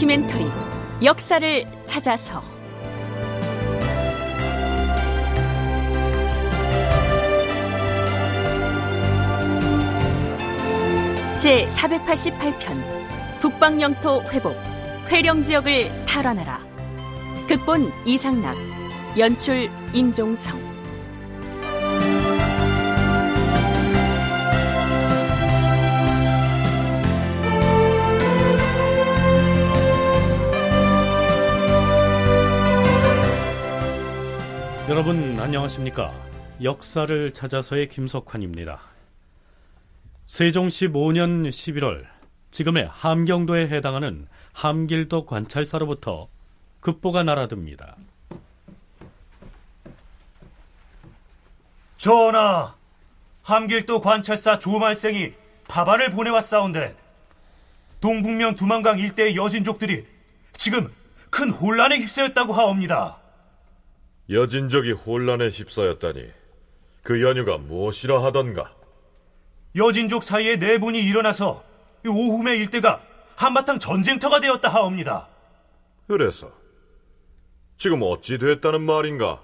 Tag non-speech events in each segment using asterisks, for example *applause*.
다큐멘터리 역사를 찾아서. 제 488편 북방 영토 회복 회령 지역을 탈환하라. 극본 이상락 연출 임종성 여러분 안녕하십니까? 역사를 찾아서의 김석환입니다. 세종시 5년 11월 지금의 함경도에 해당하는 함길도 관찰사로부터 급보가 날아듭니다. 전하, 함길도 관찰사 조말생이 파반을 보내왔사온데 동북면 두만강 일대의 여진족들이 지금 큰 혼란에 휩싸였다고 하옵니다. 여진족이 혼란에 휩싸였다니 그 연유가 무엇이라 하던가? 여진족 사이에 내분이 일어나서 오후매 일대가 한바탕 전쟁터가 되었다 하옵니다. 그래서 지금 어찌 됐다는 말인가?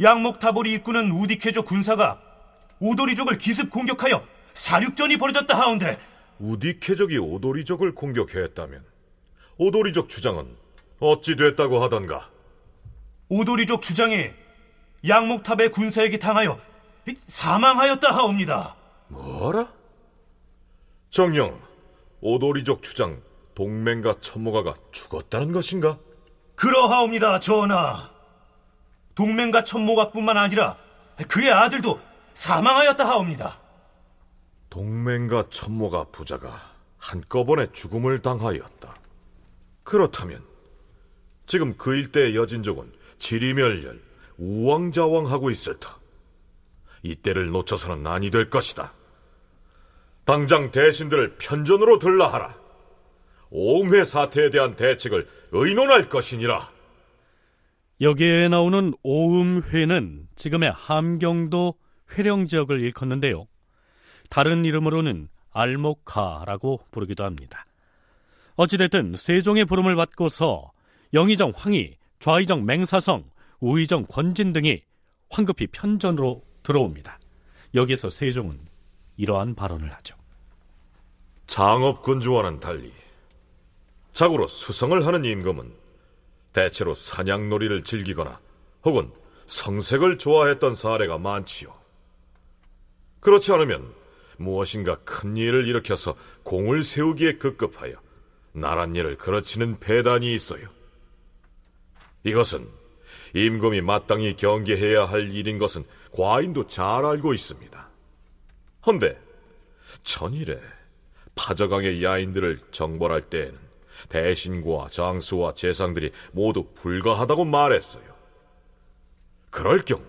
양목타보리 입구는 우디케족 군사가 오도리족을 기습 공격하여 사륙전이 벌어졌다 하온데 우디케족이 오도리족을 공격했다면 오도리족 주장은 어찌 됐다고 하던가? 오도리족 주장이 양목탑의 군사에게 당하여 사망하였다 하옵니다. 뭐라? 정령, 오도리족 주장 동맹과 천모가가 죽었다는 것인가? 그러하옵니다, 전하. 동맹과 천모가뿐만 아니라 그의 아들도 사망하였다 하옵니다. 동맹과 천모가 부자가 한꺼번에 죽음을 당하였다. 그렇다면 지금 그 일대의 여진족은 지리멸렬, 우왕좌왕하고 있을 터. 이때를 놓쳐서는 아니 될 것이다. 당장 대신들을 편전으로 들라 하라. 오음회 사태에 대한 대책을 의논할 것이니라. 여기에 나오는 오음회는 지금의 함경도 회령 지역을 일컫는데요. 다른 이름으로는 알목가라고 부르기도 합니다. 어찌됐든 세종의 부름을 받고서 영의정 황희, 좌의정 맹사성, 우의정 권진 등이 황급히 편전으로 들어옵니다. 여기서 세종은 이러한 발언을 하죠. 장업 군주와는 달리 자고로 수성을 하는 임금은 대체로 사냥놀이를 즐기거나 혹은 성색을 좋아했던 사례가 많지요. 그렇지 않으면 무엇인가 큰 일을 일으켜서 공을 세우기에 급급하여 나란 일을 그르치는 배단이 있어요. 이것은 임금이 마땅히 경계해야 할 일인 것은 과인도 잘 알고 있습니다. 헌데 천일에 파저강의 야인들을 정벌할 때에는 대신과 장수와 재상들이 모두 불가하다고 말했어요. 그럴 경우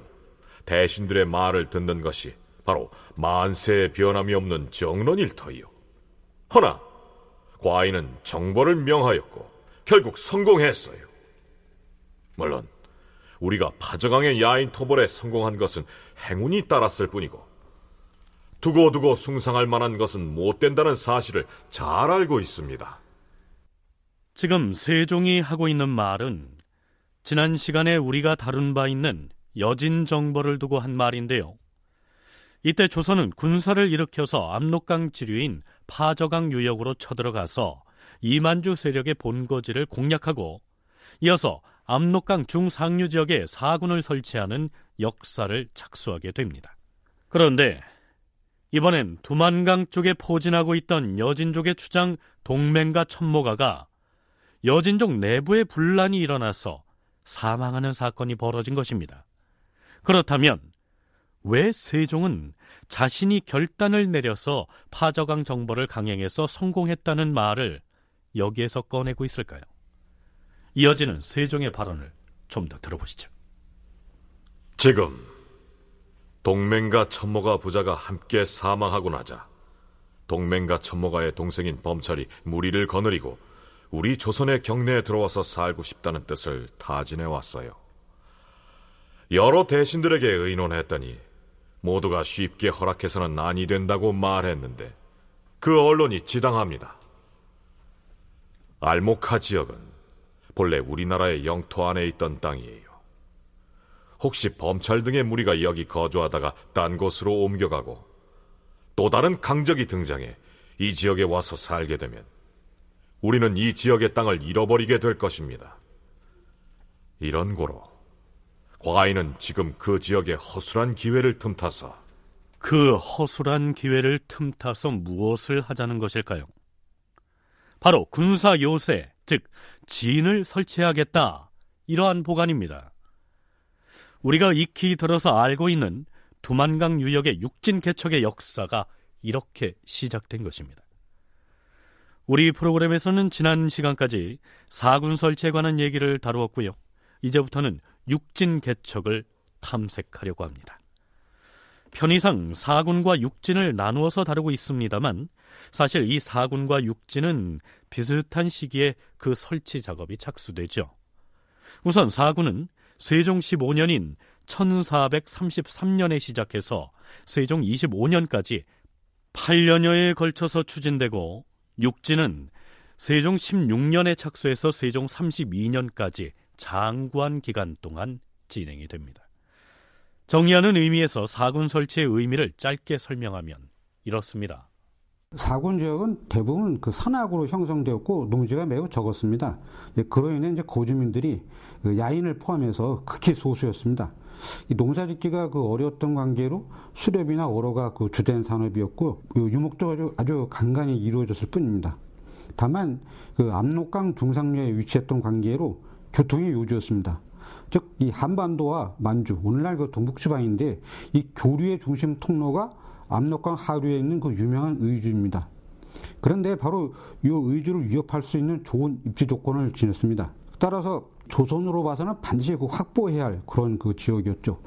대신들의 말을 듣는 것이 바로 만세의 변함이 없는 정론일 터이요. 허나 과인은 정벌을 명하였고 결국 성공했어요. 물론 우리가 파저강의 야인 토벌에 성공한 것은 행운이 따랐을 뿐이고 두고두고 숭상할 만한 것은 못 된다는 사실을 잘 알고 있습니다. 지금 세종이 하고 있는 말은 지난 시간에 우리가 다룬 바 있는 여진 정벌을 두고 한 말인데요. 이때 조선은 군사를 일으켜서 압록강 지류인 파저강 유역으로 쳐들어가서 이만주 세력의 본거지를 공략하고 이어서 압록강 중상류 지역에 사군을 설치하는 역사를 착수하게 됩니다. 그런데 이번엔 두만강 쪽에 포진하고 있던 여진족의 주장 동맹과 천모가가 여진족 내부에 분란이 일어나서 사망하는 사건이 벌어진 것입니다. 그렇다면 왜 세종은 자신이 결단을 내려서 파저강 정벌을 강행해서 성공했다는 말을 여기에서 꺼내고 있을까요? 이어지는 세종의 발언을 좀 더 들어보시죠. 지금 동맹과 천모가 부자가 함께 사망하고 나자 동맹과 천모가의 동생인 범철이 무리를 거느리고 우리 조선의 경내에 들어와서 살고 싶다는 뜻을 타진해 왔어요. 여러 대신들에게 의논했더니 모두가 쉽게 허락해서는 아니 된다고 말했는데 그 언론이 지당합니다. 알모카 지역은 본래 우리나라의 영토 안에 있던 땅이에요. 혹시 범찰 등의 무리가 여기 거주하다가 딴 곳으로 옮겨가고 또 다른 강적이 등장해 이 지역에 와서 살게 되면 우리는 이 지역의 땅을 잃어버리게 될 것입니다. 이런 고로 과인은 지금 그 지역의 허술한 기회를 틈타서 그 허술한 기회를 틈타서 무엇을 하자는 것일까요? 바로 군사 요새, 즉 진을 설치하겠다. 이러한 보관입니다. 우리가 익히 들어서 알고 있는 두만강 유역의 육진 개척의 역사가 이렇게 시작된 것입니다. 우리 프로그램에서는 지난 시간까지 사군 설치에 관한 얘기를 다루었고요. 이제부터는 육진 개척을 탐색하려고 합니다. 편의상 사군과 육진을 나누어서 다루고 있습니다만 사실 이 사군과 육진은 비슷한 시기에 그 설치 작업이 착수되죠. 우선 사군은 세종 15년인 1433년에 시작해서 세종 25년까지 8년여에 걸쳐서 추진되고 육진은 세종 16년에 착수해서 세종 32년까지 장관 기간 동안 진행이 됩니다. 정리하는 의미에서 사군 설치의 의미를 짧게 설명하면 이렇습니다. 사군 지역은 대부분 그 산악으로 형성되었고 농지가 매우 적었습니다. 그로 인해 이제 거주민들이 그 야인을 포함해서 극히 소수였습니다. 농사짓기가 그 어려웠던 관계로 수렵이나 어로가 그 주된 산업이었고 유목도 아주, 아주 간간히 이루어졌을 뿐입니다. 다만 그 압록강 중상류에 위치했던 관계로 교통이 요지였습니다. 즉 이 한반도와 만주 오늘날 그 동북 지방인데 이 교류의 중심 통로가 압록강 하류에 있는 그 유명한 의주입니다. 그런데 바로 이 의주를 위협할 수 있는 좋은 입지 조건을 지녔습니다. 따라서 조선으로 봐서는 반드시 그 확보해야 할 그런 그 지역이었죠.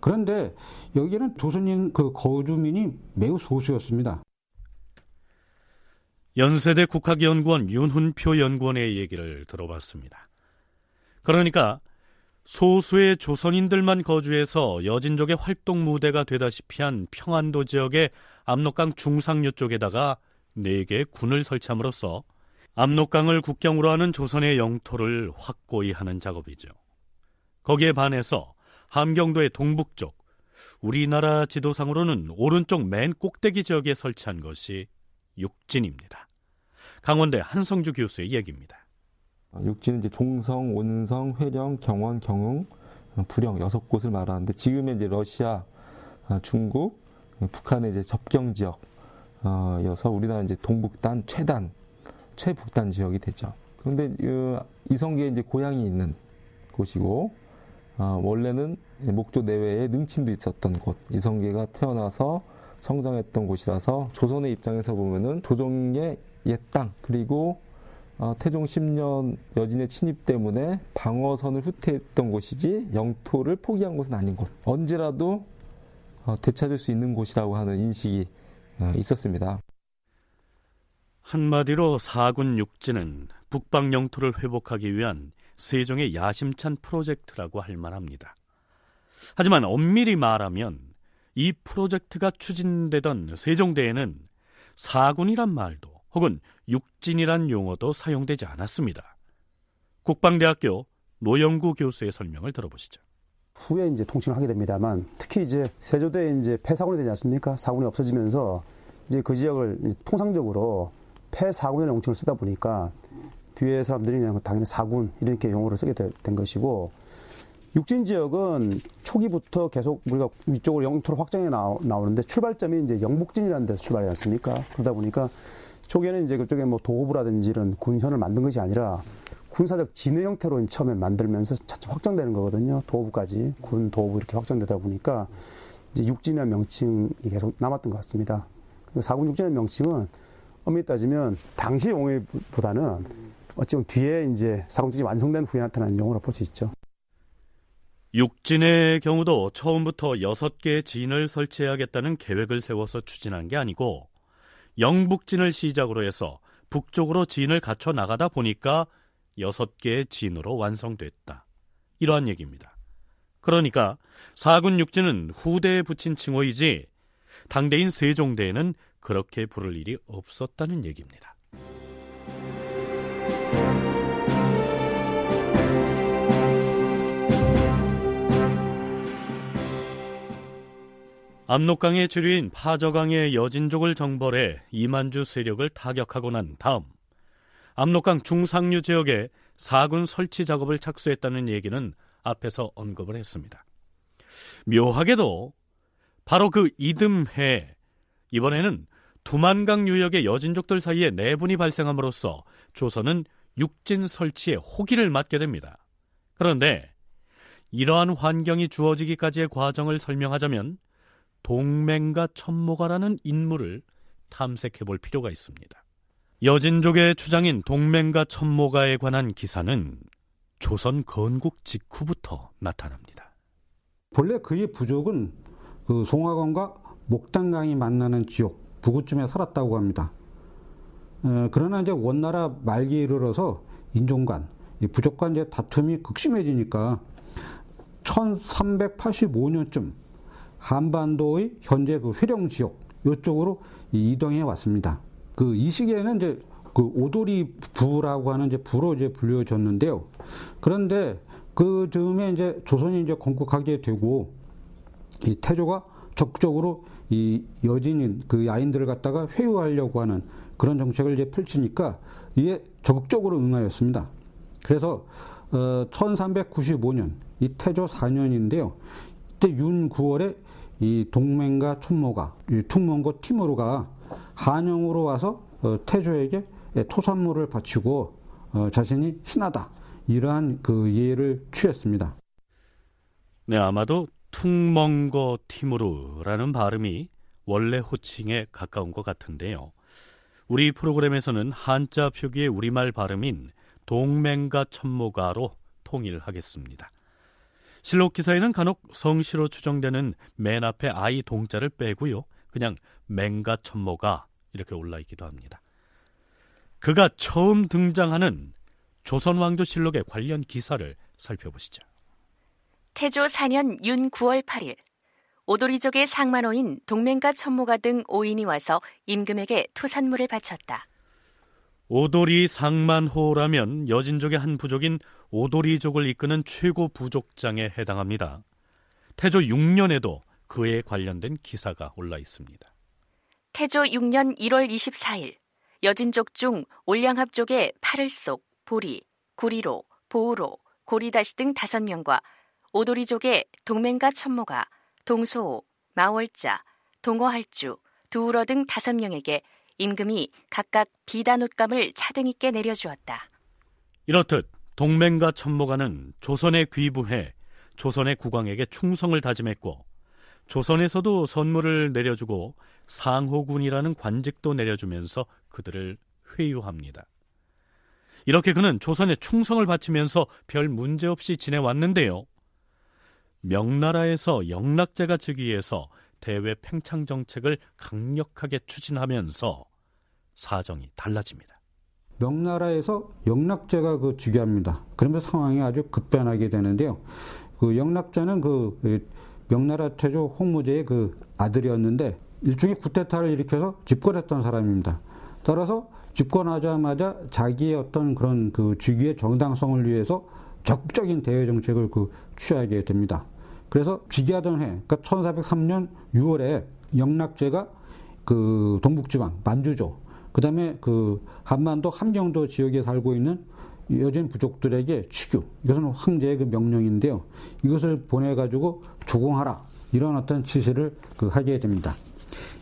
그런데 여기는 조선인 그 거주민이 매우 소수였습니다. 연세대 국학연구원 윤훈표 연구원의 얘기를 들어봤습니다. 그러니까 소수의 조선인들만 거주해서 여진족의 활동 무대가 되다시피 한 평안도 지역의 압록강 중상류 쪽에다가 4개의 군을 설치함으로써 압록강을 국경으로 하는 조선의 영토를 확고히 하는 작업이죠. 거기에 반해서 함경도의 동북쪽, 우리나라 지도상으로는 오른쪽 맨 꼭대기 지역에 설치한 것이 육진입니다. 강원대 한성주 교수의 얘기입니다. 육지는 이제 종성, 온성, 회령, 경원, 경흥, 불영 여섯 곳을 말하는데 지금의 이제 러시아, 중국, 북한의 이제 접경 지역여서 우리나라 이제 동북단 최단 최북단 지역이 되죠. 그런데 이성계의 이제 고향이 있는 곳이고 어, 원래는 목조 내외에 능침도 있었던 곳. 이성계가 태어나서 성장했던 곳이라서 조선의 입장에서 보면은 조정의 옛 땅 그리고 어, 태종 10년 여진의 침입 때문에 방어선을 후퇴했던 곳이지 영토를 포기한 곳은 아닌 곳. 언제라도 어, 되찾을 수 있는 곳이라고 하는 인식이 어, 있었습니다. 한마디로 사군 육지는 북방 영토를 회복하기 위한 세종의 야심찬 프로젝트라고 할 만합니다. 하지만 엄밀히 말하면 이 프로젝트가 추진되던 세종대에는 사군이란 말도 혹은 육진이란 용어도 사용되지 않았습니다. 국방대학교 노영구 교수의 설명을 들어보시죠. 후에 이제 통칭을 하게 됩니다만 특히 이제 세조대에 이제 폐사군이 되지 않습니까? 사군이 없어지면서 이제 그 지역을 통상적으로 폐사군이라는 용칭을 쓰다 보니까 뒤에 사람들이 그냥 당연히 사군 이렇게 용어를 쓰게 된 것이고 육진 지역은 초기부터 계속 우리가 위쪽으로 영토를 확장해 나오, 는데 출발점이 이제 영북진이라는 데서 출발하지 않습니까? 그러다 보니까 초기에는 이제 그쪽에 뭐 도호부라든지 이런 군현을 만든 것이 아니라 군사적 진의 형태로 처음에 만들면서 차차 확장되는 거거든요. 도호부까지 군 도호부 이렇게 확장되다 보니까 이제 육진이라는 명칭이 계속 남았던 것 같습니다. 사군 육진이라는 명칭은 엄밀히 따지면 당시 용어보다는 어찌 보면 뒤에 이제 사공지이 완성된 후에 나타난 용어로 볼 수 있죠. 육진의 경우도 처음부터 여섯 개의 진을 설치해야겠다는 계획을 세워서 추진한 게 아니고 영북진을 시작으로 해서 북쪽으로 진을 갖춰 나가다 보니까 여섯 개의 진으로 완성됐다. 이러한 얘기입니다. 그러니까 사군 육진은 후대에 붙인 칭호이지 당대인 세종대에는 그렇게 부를 일이 없었다는 얘기입니다. 압록강의 주류인 파저강의 여진족을 정벌해 이만주 세력을 타격하고 난 다음 압록강 중상류 지역에 사군 설치 작업을 착수했다는 얘기는 앞에서 언급을 했습니다. 묘하게도 바로 그 이듬해 이번에는 두만강 유역의 여진족들 사이에 내분이 발생함으로써 조선은 육진 설치에 호기를 맞게 됩니다. 그런데 이러한 환경이 주어지기까지의 과정을 설명하자면 동맹과 천모가라는 인물을 탐색해 볼 필요가 있습니다. 여진족의 주장인 동맹과 천모가에 관한 기사는 조선 건국 직후부터 나타납니다. 본래 그의 부족은 그 송화관과 목단강이 만나는 지역 부구쯤에 살았다고 합니다. 어, 그러나 이제 원나라 말기에 이르러서 인종 간, 부족 간 이제 다툼이 극심해지니까 1385년쯤 한반도의 현재 그 회령 지역 이쪽으로 이동해 왔습니다. 그 이 시기에는 이제 그 오도리 부라고 하는 이제 부로 이제 불려졌는데요. 그런데 그 즈음에 이제 조선이 이제 건국하게 되고 이 태조가 적극적으로 이 여진인 그 야인들을 갖다가 회유하려고 하는 그런 정책을 이제 펼치니까 이에 적극적으로 응하였습니다. 그래서 어 1395년 이 태조 4년인데요. 이때 윤 9월에 이 동맹과 춘모가 퉁몽고 티무르가 한영으로 와서 어 태조에게 토산물을 바치고 어 자신이 신하다 이러한 그 예를 취했습니다. 네, 아마도 퉁멍거 티무르라는 발음이 원래 호칭에 가까운 것 같은데요. 우리 프로그램에서는 한자 표기의 우리말 발음인 동맹과 천모가로 통일하겠습니다. 실록 기사에는 간혹 성시로 추정되는 맨 앞에 아이 동자를 빼고요. 그냥 맹가 천모가 이렇게 올라 있기도 합니다. 그가 처음 등장하는 조선왕조 실록의 관련 기사를 살펴보시죠. 태조 4년 윤 9월 8일 오도리족의 상만호인 동맹가 천모가 등 5인이 와서 임금에게 토산물을 바쳤다. 오도리 상만호라면 여진족의 한 부족인 오도리족을 이끄는 최고 부족장에 해당합니다. 태조 6년에도 그에 관련된 기사가 올라 있습니다. 태조 6년 1월 24일 여진족 중 올량합족의 파를속, 보리, 구리로, 보우로, 고리다시 등 다섯 명과 오도리족의 동맹가 천모가, 동소호, 마월자, 동어할주, 두우러 등 다섯 명에게 임금이 각각 비단 옷감을 차등 있게 내려주었다. 이렇듯 동맹과 천모가는 조선에 귀부해 조선의 국왕에게 충성을 다짐했고 조선에서도 선물을 내려주고 상호군이라는 관직도 내려주면서 그들을 회유합니다. 이렇게 그는 조선에 충성을 바치면서 별 문제 없이 지내왔는데요. 명나라에서 영락제가 즉위해서 대외 팽창 정책을 강력하게 추진하면서 사정이 달라집니다. 명나라에서 영락제가 그 즉위합니다. 그러면서 상황이 아주 급변하게 되는데요. 그 영락제는 그 명나라 태조 홍무제의 그 아들이었는데 일종의 쿠데타를 일으켜서 집권했던 사람입니다. 따라서 집권하자마자 자기의 어떤 그런 그 즉위의 정당성을 위해서 적극적인 대외 정책을 그 취하게 됩니다. 그래서 즉위하던 해, 그러니까 1403년 6월에 영락제가 그 동북지방 만주조, 그다음에 그 한반도 함경도 지역에 살고 있는 여진 부족들에게 취규, 이것은 황제의 그 명령인데요. 이것을 보내 가지고 조공하라 이런 어떤 지시를 그 하게 됩니다.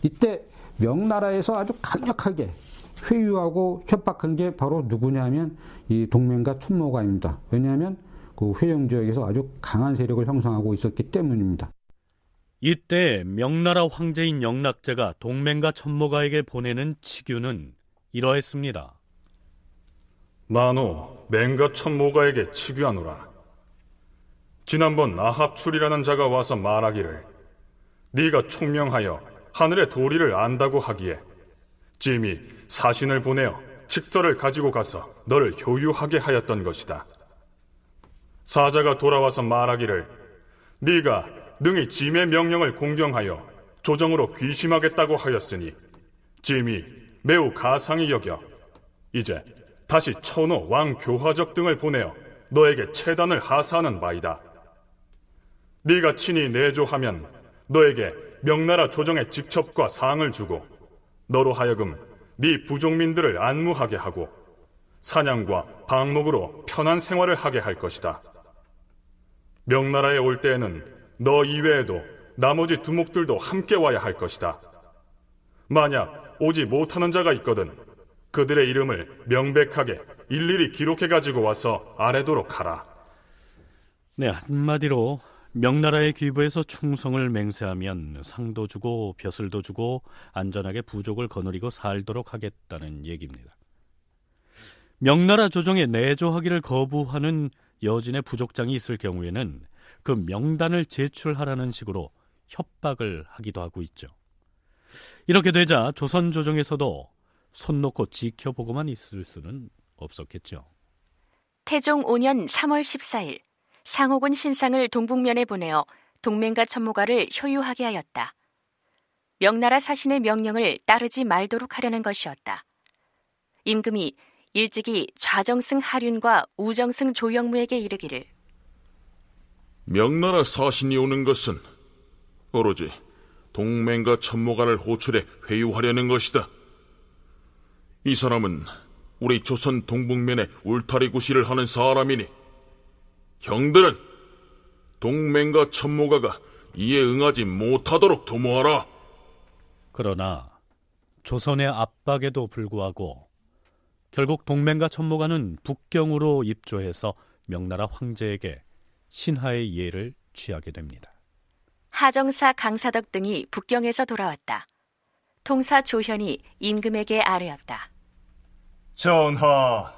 이때 명나라에서 아주 강력하게 회유하고 협박한 게 바로 누구냐면 이 동맹과 춘모가입니다. 왜냐하면 그 회령 지역에서 아주 강한 세력을 형성하고 있었기 때문입니다. 이때 명나라 황제인 영락제가 동맹과 천모가에게 보내는 치규는 이러했습니다. 만호 맹가 천모가에게 치규하노라. 지난번 아합출이라는 자가 와서 말하기를 네가 총명하여 하늘의 도리를 안다고 하기에 짐이 사신을 보내어 칙서를 가지고 가서 너를 효유하게 하였던 것이다. 사자가 돌아와서 말하기를 네가 능히 짐의 명령을 공경하여 조정으로 귀심하겠다고 하였으니 짐이 매우 가상히 여겨 이제 다시 천호 왕 교화적 등을 보내어 너에게 체단을 하사하는 바이다. 네가 친히 내조하면 너에게 명나라 조정의 직첩과 상을 주고 너로 하여금 네 부족민들을 안무하게 하고 사냥과 방목으로 편한 생활을 하게 할 것이다. 명나라에 올 때에는 너 이외에도 나머지 두목들도 함께 와야 할 것이다. 만약 오지 못하는 자가 있거든 그들의 이름을 명백하게 일일이 기록해 가지고 와서 아래도록 하라. 네, 한마디로 명나라의 귀부에서 충성을 맹세하면 상도 주고 벼슬도 주고 안전하게 부족을 거느리고 살도록 하겠다는 얘기입니다. 명나라 조정에 내조하기를 거부하는 여진의 부족장이 있을 경우에는 그 명단을 제출하라는 식으로 협박을 하기도 하고 있죠. 이렇게 되자 조선 조정에서도 손 놓고 지켜보고만 있을 수는 없었겠죠. 태종 5년 3월 14일 상옥은 신상을 동북면에 보내어 동맹과 천모가를 효유하게 하였다. 명나라 사신의 명령을 따르지 말도록 하려는 것이었다. 임금이 일찍이 좌정승 하륜과 우정승 조영무에게 이르기를 명나라 사신이 오는 것은 오로지 동맹과 천모가를 호출해 회유하려는 것이다. 이 사람은 우리 조선 동북면에 울타리 구시를 하는 사람이니 형들은 동맹과 천모가가 이에 응하지 못하도록 도모하라. 그러나 조선의 압박에도 불구하고 결국 동맹과 천모가는 북경으로 입조해서 명나라 황제에게 신하의 예를 취하게 됩니다. 하정사 강사덕 등이 북경에서 돌아왔다. 통사 조현이 임금에게 아뢰었다. 전하,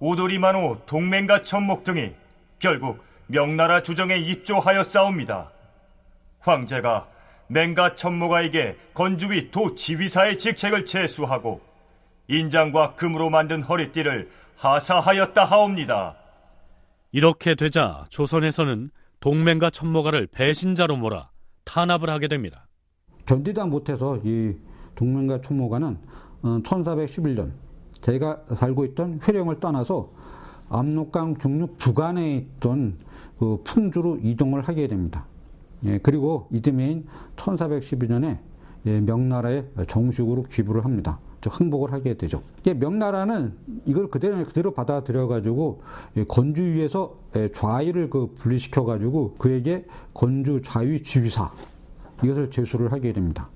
오도리만호 동맹과 천목 등이 결국 명나라 조정에 입조하여 싸웁니다. 황제가 맹가 천모가에게 건주위 도 지휘사의 직책을 제수하고 인장과 금으로 만든 허리띠를 하사하였다 하옵니다. 이렇게 되자 조선에서는 동맹과 천모가를 배신자로 몰아 탄압을 하게 됩니다. 견디다 못해서 이 동맹과 천모가는 1411년 어, 제가 살고 있던 회령을 떠나서 압록강 중류 북안에 있던 그 풍주로 이동을 하게 됩니다. 예, 그리고 이듬해인 1412년에 예, 명나라에 정식으로 귀부를 합니다. 항복을 하게 되죠. 명나라는 이걸 그대로 그대로 받아들여 가지고 건주위에서 좌위를 그 분리시켜 가지고 그에게 건주 좌위 주비사 이것을 제수를 하게 됩니다.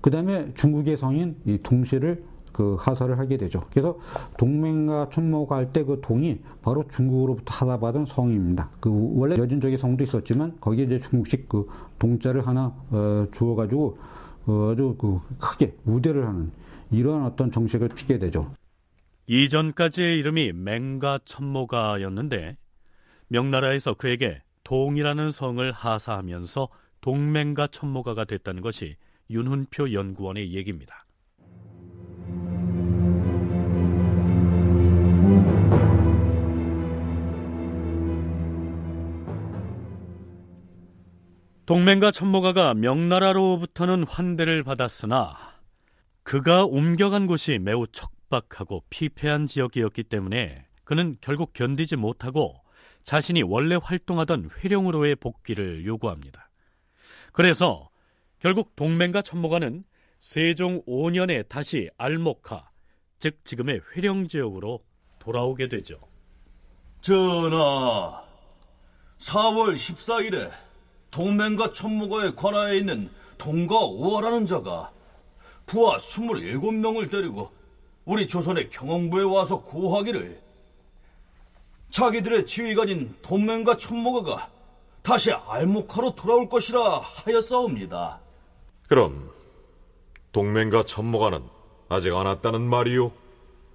그 다음에 중국의 성인 이 동시를 그 하사를 하게 되죠. 그래서 동맹과 천모가 할때그 동이 바로 중국으로부터 하사받은 성입니다. 그 원래 여진족의 성도 있었지만 거기에 이제 중국식 그 동자를 하나 어, 주어가지고 어, 아주 그 크게 우대를 하는 이러한 어떤 정책을 피게 되죠. 이전까지의 이름이 맹가 천모가였는데 명나라에서 그에게 동이라는 성을 하사하면서 동맹가 천모가가 됐다는 것이 윤훈표 연구원의 얘기입니다. 동맹과 천모가가 명나라로부터는 환대를 받았으나 그가 옮겨간 곳이 매우 척박하고 피폐한 지역이었기 때문에 그는 결국 견디지 못하고 자신이 원래 활동하던 회령으로의 복귀를 요구합니다. 그래서 결국 동맹과 천모가는 세종 5년에 다시 알목하, 즉 지금의 회령 지역으로 돌아오게 되죠. 전하, 4월 14일에 동맹과 천무가의 관하에 있는 동가 오하라는 자가 부하 27명을 데리고 우리 조선의 경영부에 와서 고하기를 자기들의 지휘관인 동맹과 천무가가 다시 알목하러 돌아올 것이라 하였사옵니다. 그럼 동맹과 천모가는 아직 안 왔다는 말이오?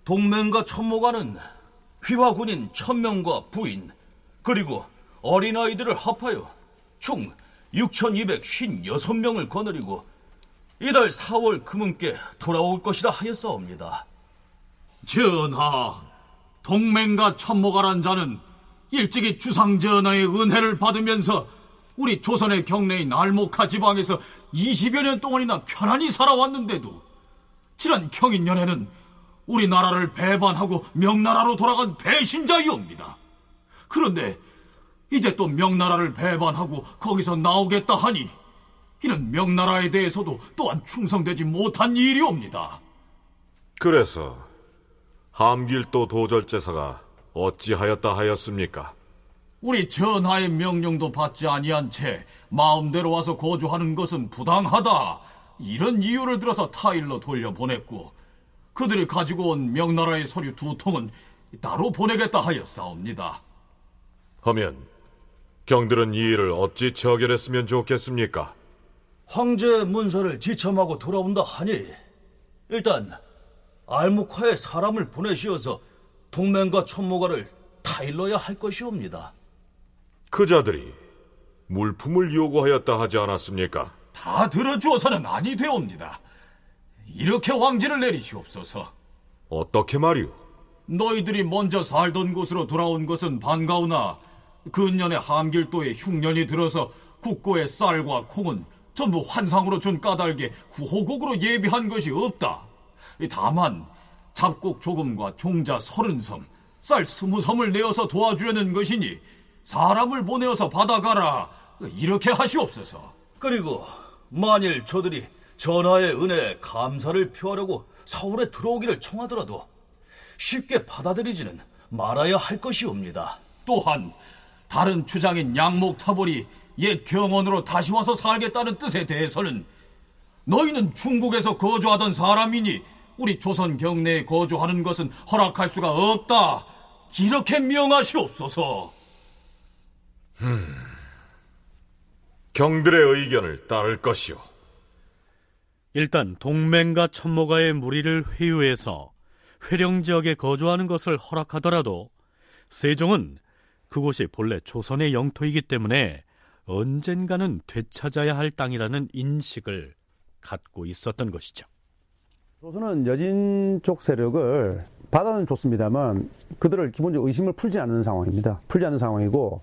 동맹과 천모가는 휘화군인 천명과 부인 그리고 어린아이들을 합하여 총 6,256명을 거느리고 이달 4월 금은께 돌아올 것이라 하였사옵니다. 전하, 동맹과 천모가란 자는 일찍이 주상 전하의 은혜를 받으면서 우리 조선의 경내인 알모카 지방에서 20여 년 동안이나 편안히 살아왔는데도 지난 경인년에는 우리나라를 배반하고 명나라로 돌아간 배신자이옵니다. 그런데 이제 또 명나라를 배반하고 거기서 나오겠다 하니 이런 명나라에 대해서도 또한 충성되지 못한 일이옵니다. 그래서 함길도 도절제사가 어찌하였다 하였습니까? 우리 전하의 명령도 받지 아니한 채 마음대로 와서 거주하는 것은 부당하다. 이런 이유를 들어서 타일로 돌려보냈고 그들이 가지고 온 명나라의 서류 두 통은 따로 보내겠다 하였사옵니다. 하면 경들은 이 일을 어찌 처결했으면 좋겠습니까? 황제 문서를 지참하고 돌아온다 하니 일단 알무카에 사람을 보내시어서 동맹과 천모가를 타일러야 할 것이옵니다. 그 자들이 물품을 요구하였다 하지 않았습니까? 다 들어주어서는 아니 되옵니다. 이렇게 황제를 내리시옵소서. 어떻게 말이오? 너희들이 먼저 살던 곳으로 돌아온 것은 반가우나 근년에 함길도에 흉년이 들어서 국고의 쌀과 콩은 전부 환상으로 준 까닭에 구호곡으로 예비한 것이 없다. 다만 잡곡 조금과 종자 서른 섬, 쌀 스무 섬을 내어서 도와주려는 것이니 사람을 보내어서 받아가라. 이렇게 하시옵소서. 그리고 만일 저들이 전하의 은혜에 감사를 표하려고 서울에 들어오기를 청하더라도 쉽게 받아들이지는 말아야 할 것이옵니다. 또한 다른 주장인 양목타볼이 옛 경원으로 다시 와서 살겠다는 뜻에 대해서는 너희는 중국에서 거주하던 사람이니 우리 조선 경내에 거주하는 것은 허락할 수가 없다. 이렇게 명하시옵소서. 음, 경들의 의견을 따를 것이오. 일단 동맹과 천모가의 무리를 회유해서 회령 지역에 거주하는 것을 허락하더라도 세종은 그곳이 본래 조선의 영토이기 때문에 언젠가는 되찾아야 할 땅이라는 인식을 갖고 있었던 것이죠. 조선은 여진 쪽 세력을 받아는 줬습니다만 그들을 기본적으로 의심을 풀지 않는 상황입니다. 풀지 않는 상황이고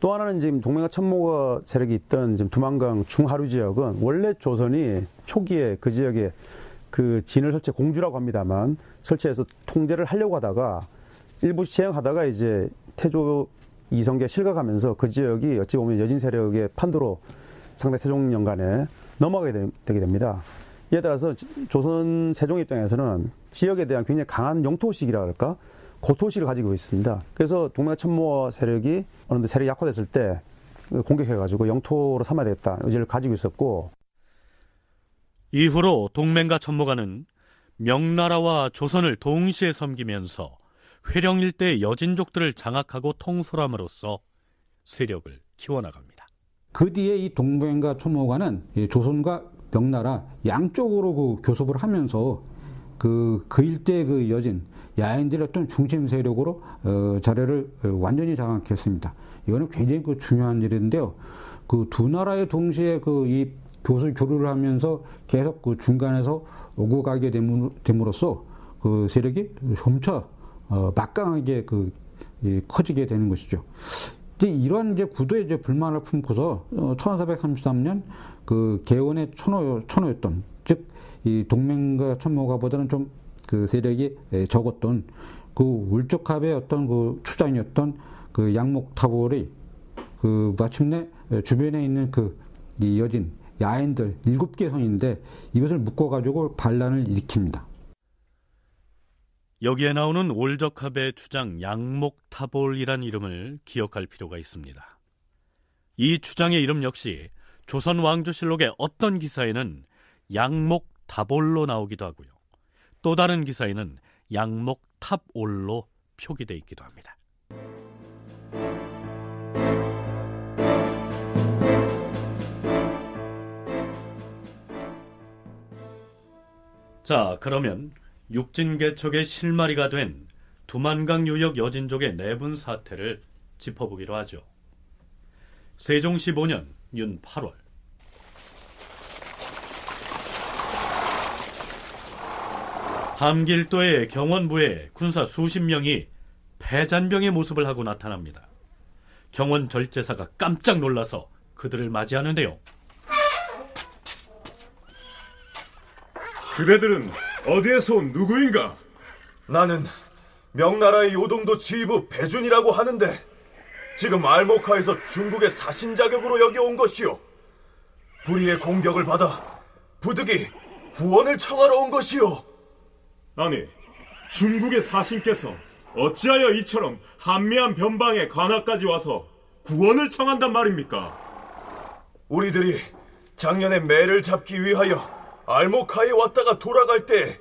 또 하나는 지금 동맹과 천모가 세력이 있던 지금 두만강 중하류 지역은 원래 조선이 초기에 그 지역에 그 진을 설치 공주라고 합니다만 설치해서 통제를 하려고 하다가 일부 시행하다가 이제 태조 이성계 실각하면서 그 지역이 어찌 보면 여진 세력의 판도로 상대 세종 연간에 넘어가게 되게 됩니다. 이에 따라서 조선 세종 입장에서는 지역에 대한 굉장히 강한 영토의식이라 할까 고토의식을 가지고 있습니다. 그래서 동맹 천모 세력이 어느 정도 세력이 약화됐을 때 공격해가지고 영토로 삼아야 되겠다 의지를 가지고 있었고 이후로 동맹과 천모가는 명나라와 조선을 동시에 섬기면서 회령 일대의 여진족들을 장악하고 통솔함으로써 세력을 키워나갑니다. 그 뒤에 이 동맹과 천모가는 조선과 명나라 양쪽으로 그 교섭을 하면서 그, 그 일대 그 여진, 야인들의 어떤 중심 세력으로 어, 자리를 완전히 장악했습니다. 이거는 굉장히 그 중요한 일인데요. 그 두 나라의 동시에 그 이 교수 교류를 하면서 계속 그 중간에서 오고 가게 됨으로써 그 세력이 점차 어, 막강하게 그 예, 커지게 되는 것이죠. 이제 이런 이제 구도에 이제 불만을 품고서 어, 1433년 그 개원의 천호 천호였던 즉 이 동맹과 천모가보다는 좀 그 세력이 예, 적었던 그 울적합의 어떤 그 추장이었던 그 양목타볼이 그 마침내 주변에 있는 그 이 여진 야인들 일곱 개 성인데 이것을 묶어가지고 반란을 일으킵니다. 여기에 나오는 올적합의 주장 양목타볼이란 이름을 기억할 필요가 있습니다. 이 주장의 이름 역시 조선 왕조실록의 어떤 기사에는 양목타볼로 나오기도 하고요. 또 다른 기사에는 양목탑올로 표기되어 있기도 합니다. 자, 그러면 육진개척의 실마리가 된 두만강 유역 여진족의 내분 사태를 짚어보기로 하죠. 세종 15년 윤 8월 함길도의 경원부에 군사 수십 명이 패잔병의 모습을 하고 나타납니다. 경원 절제사가 깜짝 놀라서 그들을 맞이하는데요. 그대들은 어디에서 온 누구인가? 나는 명나라의 요동도 지휘부 배준이라고 하는데 지금 알모카에서 중국의 사신 자격으로 여기 온 것이요. 불의의 공격을 받아 부득이 구원을 청하러 온 것이오. 아니, 중국의 사신께서 어찌하여 이처럼 한미한 변방에 관하까지 와서 구원을 청한단 말입니까? 우리들이 작년에 매를 잡기 위하여 알모카에 왔다가 돌아갈 때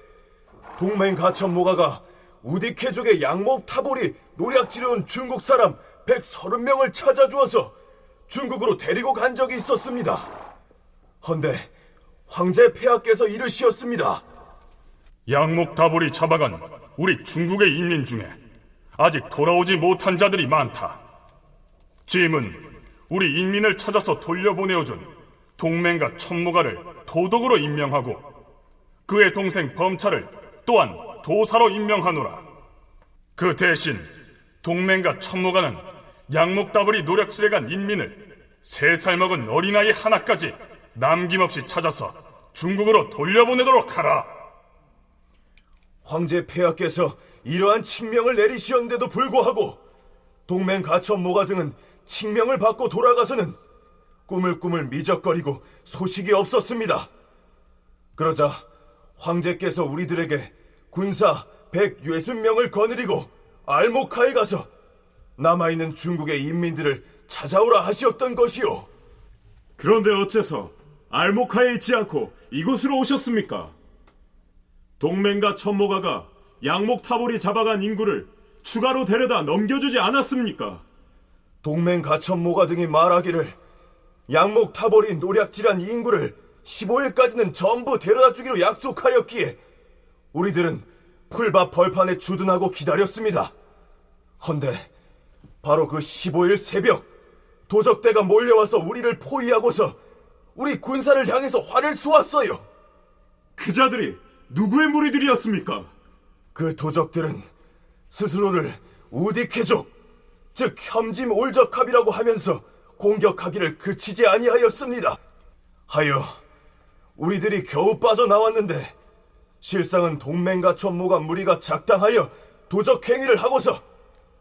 동맹 가천 모가가 우디케족의 양목 타볼이 노략질해온 중국 사람 130명을 찾아주어서 중국으로 데리고 간 적이 있었습니다. 헌데 황제 폐하께서 이르시었습니다. 양목 다볼이 잡아간 우리 중국의 인민 중에 아직 돌아오지 못한 자들이 많다. 짐은 우리 인민을 찾아서 돌려보내어준 동맹과 천무가를 도독으로 임명하고 그의 동생 범차를 또한 도사로 임명하노라. 그 대신 동맹과 천무가는 양목다불이 노력질해간 인민을 세 살 먹은 어린아이 하나까지 남김없이 찾아서 중국으로 돌려보내도록 하라. 황제 폐하께서 이러한 칙명을 내리시었는데도 불구하고 동맹 가천모가 등은 칙명을 받고 돌아가서는 꾸물꾸물 미적거리고 소식이 없었습니다. 그러자 황제께서 우리들에게 군사 160명을 거느리고 알모카에 가서 남아있는 중국의 인민들을 찾아오라 하시었던 것이오. 그런데 어째서 알모카에 있지 않고 이곳으로 오셨습니까? 동맹과 천모가가 양목 타볼이 잡아간 인구를 추가로 데려다 넘겨주지 않았습니까? 동맹 가천모가 등이 말하기를 양목 타볼이 노략질한 인구를 15일까지는 전부 데려다 주기로 약속하였기에 우리들은 풀밭 벌판에 주둔하고 기다렸습니다. 헌데 바로 그 15일 새벽 도적대가 몰려와서 우리를 포위하고서 우리 군사를 향해서 활을 쏘았어요. 그 자들이 누구의 무리들이었습니까? 그 도적들은 스스로를 우디케족, 즉 혐짐 올적합이라고 하면서 공격하기를 그치지 아니하였습니다. 하여 우리들이 겨우 빠져나왔는데 실상은 동맹과 천모가 무리가 작당하여 도적 행위를 하고서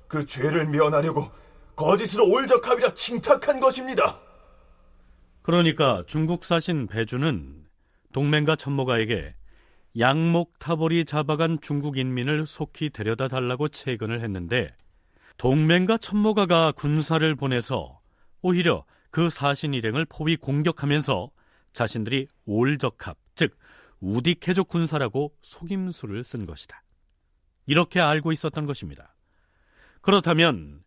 그 죄를 면하려고 거짓으로 올적합이라 칭탁한 것입니다. 그러니까 중국 사신 배주는 동맹과 천모가에게 양목 타볼이 잡아간 중국 인민을 속히 데려다 달라고 채근을 했는데 동맹과 천모가가 군사를 보내서 오히려 그 사신 일행을 포위 공격하면서 자신들이 올적합, 즉 우디케족 군사라고 속임수를 쓴 것이다. 이렇게 알고 있었던 것입니다. 그렇다면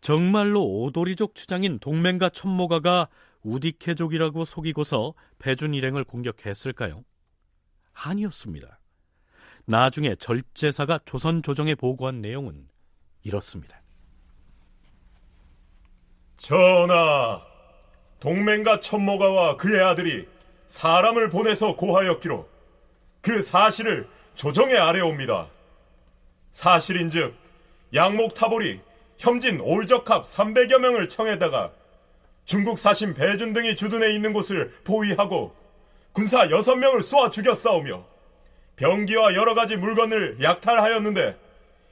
정말로 오도리족 추장인 동맹과 천모가가 우디케족이라고 속이고서 배준 일행을 공격했을까요? 아니었습니다. 나중에 절제사가 조선 조정에 보고한 내용은 이렇습니다. 전하, 동맹과 천모가와 그의 아들이 사람을 보내서 고하였기로 그 사실을 조정에 아래옵니다. 사실인즉 양목 타볼이 혐진 올적합 300여 명을 청에다가 중국 사신 배준 등이 주둔해 있는 곳을 포위하고 군사 6명을 쏘아 죽였사오며 병기와 여러 가지 물건을 약탈하였는데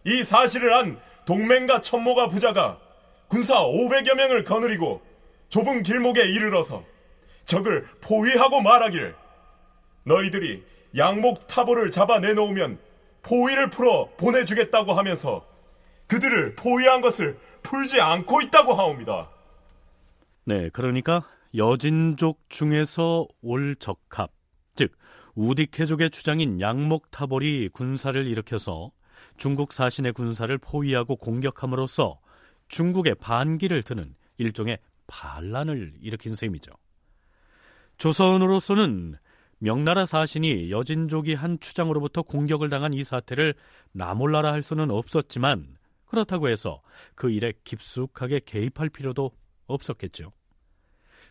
이 사실을 안 동맹과 천모가 부자가 군사 500여 명을 거느리고 좁은 길목에 이르러서 적을 포위하고 말하길 너희들이 양목 타보를 잡아 내놓으면 포위를 풀어 보내주겠다고 하면서 그들을 포위한 것을 풀지 않고 있다고 하옵니다. 네, 그러니까 여진족 중에서 올 적합, 즉 우디케족의 주장인 양목 타볼이 군사를 일으켜서 중국 사신의 군사를 포위하고 공격함으로써 중국의 반기를 드는 일종의 반란을 일으킨 셈이죠. 조선으로서는 명나라 사신이 여진족이 한 추장으로부터 공격을 당한 이 사태를 나몰라라 할 수는 없었지만 그렇다고 해서 그 일에 깊숙하게 개입할 필요도 없었겠죠.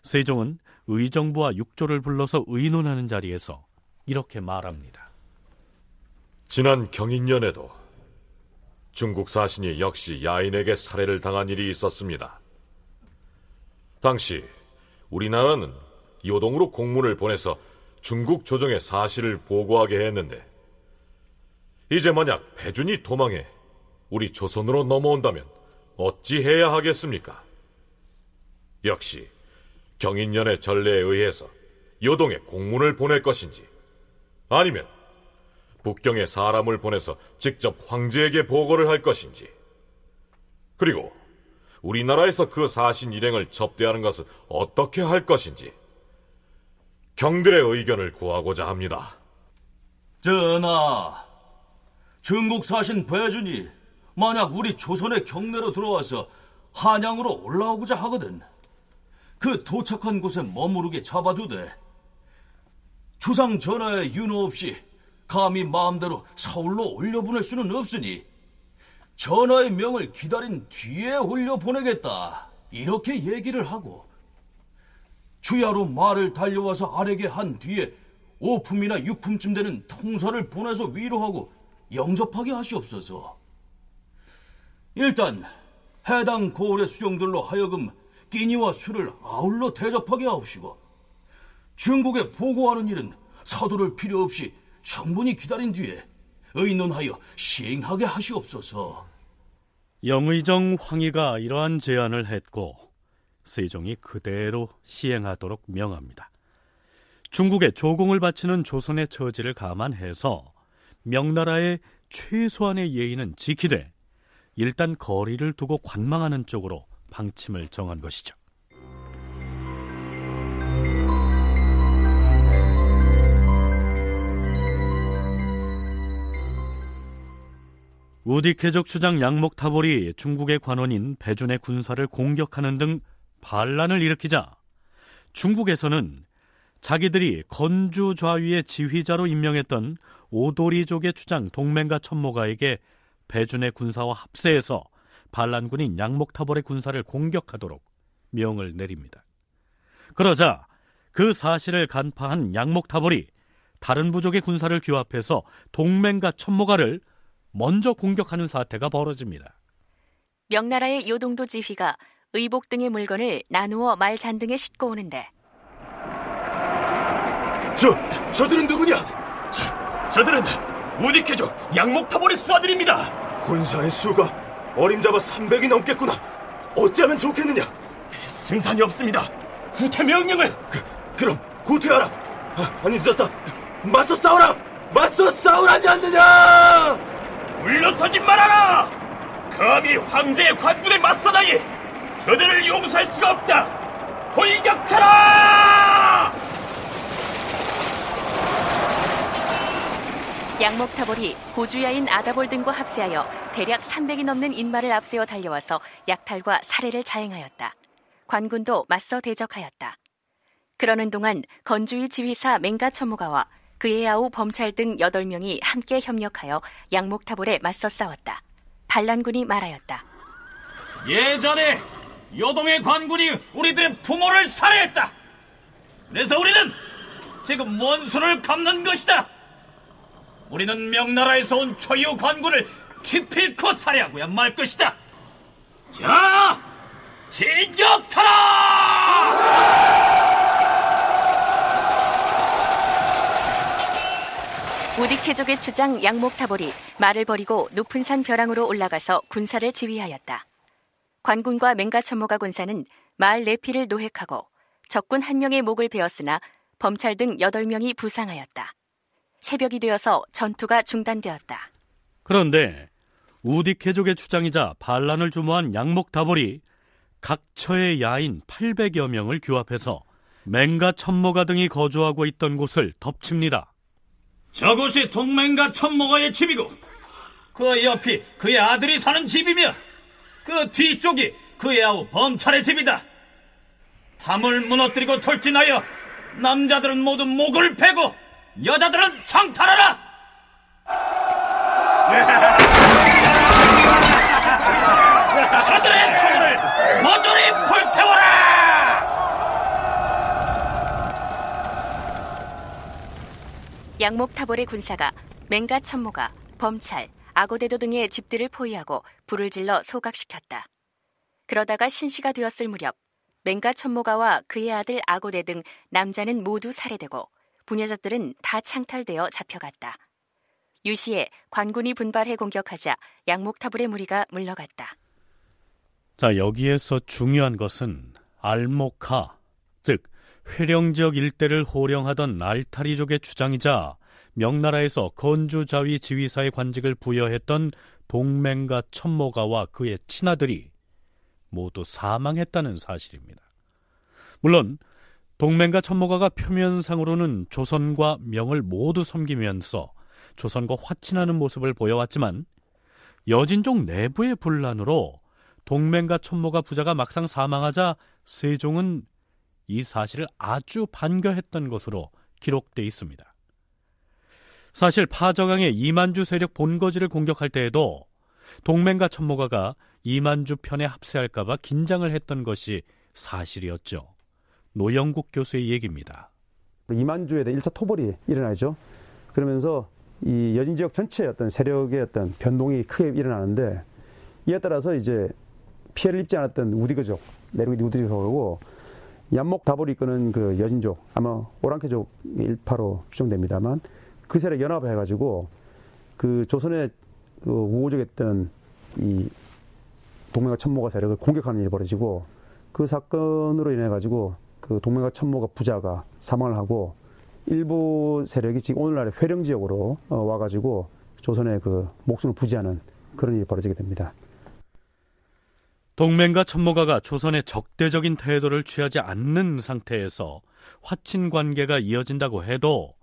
세종은 의정부와 육조를 불러서 의논하는 자리에서 이렇게 말합니다. 지난 경인년에도 중국 사신이 역시 야인에게 살해를 당한 일이 있었습니다. 당시 우리나라는 요동으로 공문을 보내서 중국 조정에 사실을 보고하게 했는데 이제 만약 배준이 도망해 우리 조선으로 넘어온다면 어찌 해야 하겠습니까? 역시 경인년의 전례에 의해서 요동에 공문을 보낼 것인지 아니면 북경에 사람을 보내서 직접 황제에게 보고를 할 것인지 그리고 우리나라에서 그 사신 일행을 접대하는 것은 어떻게 할 것인지 경들의 의견을 구하고자 합니다. 전하, 중국 사신 배준이 만약 우리 조선의 경내로 들어와서 한양으로 올라오고자 하거든 그 도착한 곳에 머무르게 잡아두되 주상 전하의 윤호 없이 감히 마음대로 서울로 올려보낼 수는 없으니 전하의 명을 기다린 뒤에 올려보내겠다 이렇게 얘기를 하고 주야로 말을 달려와서 아래게 한 뒤에 오품이나 육품쯤 되는 통사를 보내서 위로하고 영접하게 하시옵소서. 일단 해당 고을의 수정들로 하여금 끼니와 술을 아울러 대접하게 하옵시고 중국에 보고하는 일은 서두를 필요 없이 충분히 기다린 뒤에 의논하여 시행하게 하시옵소서. 영의정 황희가 이러한 제안을 했고 세종이 그대로 시행하도록 명합니다. 중국에 조공을 바치는 조선의 처지를 감안해서 명나라의 최소한의 예의는 지키되 일단 거리를 두고 관망하는 쪽으로 방침을 정한 것이죠. 우디케족 주장 양목 타볼이 중국의 관원인 배준의 군사를 공격하는 등 반란을 일으키자 중국에서는 자기들이 건주 좌위의 지휘자로 임명했던 오도리족의 주장 동맹과 천모가에게 배준의 군사와 합세해서 반란군인 양목타볼의 군사를 공격하도록 명을 내립니다. 그러자 그 사실을 간파한 양목타볼이 다른 부족의 군사를 규합해서 동맹과 천모가를 먼저 공격하는 사태가 벌어집니다. 명나라의 요동도 지휘가 의복 등의 물건을 나누어 말 잔등에 싣고 오는데 저, 저들은 누구냐? 저, 저들은 우디케족 양목타볼의 수하들입니다. 군사의 수가 어림잡아 300이 넘겠구나. 어찌하면 좋겠느냐? 승산이 없습니다. 후퇴 명령을. 그, 그럼 후퇴하라. 아, 아니 늦었다. 맞서 싸우라. 맞서 싸우라지 않느냐? 물러서지 말아라. 감히 황제의 관군에 맞서다니 저들을 용서할 수가 없다. 돌격하라! 양목타볼이 고주야인 아다볼 등과 합세하여 대략 300이 넘는 인마를 앞세워 달려와서 약탈과 살해를 자행하였다. 관군도 맞서 대적하였다. 그러는 동안 건주의 지휘사 맹가천무가와 그의 아우 범찰 등 8명이 함께 협력하여 양목타볼에 맞서 싸웠다. 반란군이 말하였다. 예전에 요동의 관군이 우리들의 부모를 살해했다. 그래서 우리는 지금 원수를 갚는 것이다. 우리는 명나라에서 온 초유 관군을 기필코 살해하고야 말 것이다. 자, 진격하라! 우디케족의 주장 양목타볼이 말을 버리고 높은 산 벼랑으로 올라가서 군사를 지휘하였다. 관군과 맹가천모가 군사는 마을 내피를 노획하고 적군 한 명의 목을 베었으나 범찰 등 8명이 부상하였다. 새벽이 되어서 전투가 중단되었다. 그런데 우디케족의 주장이자 반란을 주모한 양목다볼이 각처의 야인 800여 명을 규합해서 맹가 천모가 등이 거주하고 있던 곳을 덮칩니다. 저곳이 동맹가 천모가의 집이고 그 옆이 그의 아들이 사는 집이며 그 뒤쪽이 그의 아우 범찰의 집이다. 담을 무너뜨리고 돌진하여 남자들은 모두 목을 베고 여자들은 창탈하라! *laughs* 저들의 소문을 모조리 불태워라! 양목타볼의 군사가 맹가 천모가 범찰, 아고대도 등의 집들을 포위하고 불을 질러 소각시켰다. 그러다가 신시가 되었을 무렵 맹가 천모가와 그의 아들 아고대 등 남자는 모두 살해되고 부녀자들은 다 창탈되어 잡혀갔다. 유시에 관군이 분발해 공격하자 양목타불의 무리가 물러갔다. 자, 여기에서 중요한 것은 알모카, 즉 회령 지역 일대를 호령하던 알타리족의 주장이자 명나라에서 건주자위 지휘사의 관직을 부여했던 동맹가 천모가와 그의 친아들이 모두 사망했다는 사실입니다. 물론 동맹과 천모가가 표면상으로는 조선과 명을 모두 섬기면서 조선과 화친하는 모습을 보여왔지만 여진족 내부의 분란으로 동맹과 천모가 부자가 막상 사망하자 세종은 이 사실을 아주 반겨했던 것으로 기록돼 있습니다. 사실 파저강의 이만주 세력 본거지를 공격할 때에도 동맹과 천모가가 이만주 편에 합세할까봐 긴장을 했던 것이 사실이었죠. 노영국 교수의 얘기입니다. 이만주에 대한 1차 토벌이 일어나죠. 그러면서 이 여진 지역 전체의 어떤 세력의 어떤 변동이 크게 일어나는데 이에 따라서 이제 피해를 입지 않았던 우디그족, 내륙 우디그족하고 얀목 다보리 이끄는 그 여진족, 아마 오랑캐족 일파로 추정됩니다만 그 세력 연합해가지고 그 조선의 그 우호적했던 이 동맹과 천모가 세력을 공격하는 일이 벌어지고 그 사건으로 인해 가지고 그 동맹과 천모가 부자가 사망을 하고 일부 세력이 지금 오늘날의 회령 지역으로 어, 와가지고 조선의 그 목숨을 부지하는 그런 일이 벌어지게 됩니다. 동맹과 천모가가 조선의 적대적인 태도를 취하지 않는 상태에서 화친 관계가 이어진다고 해도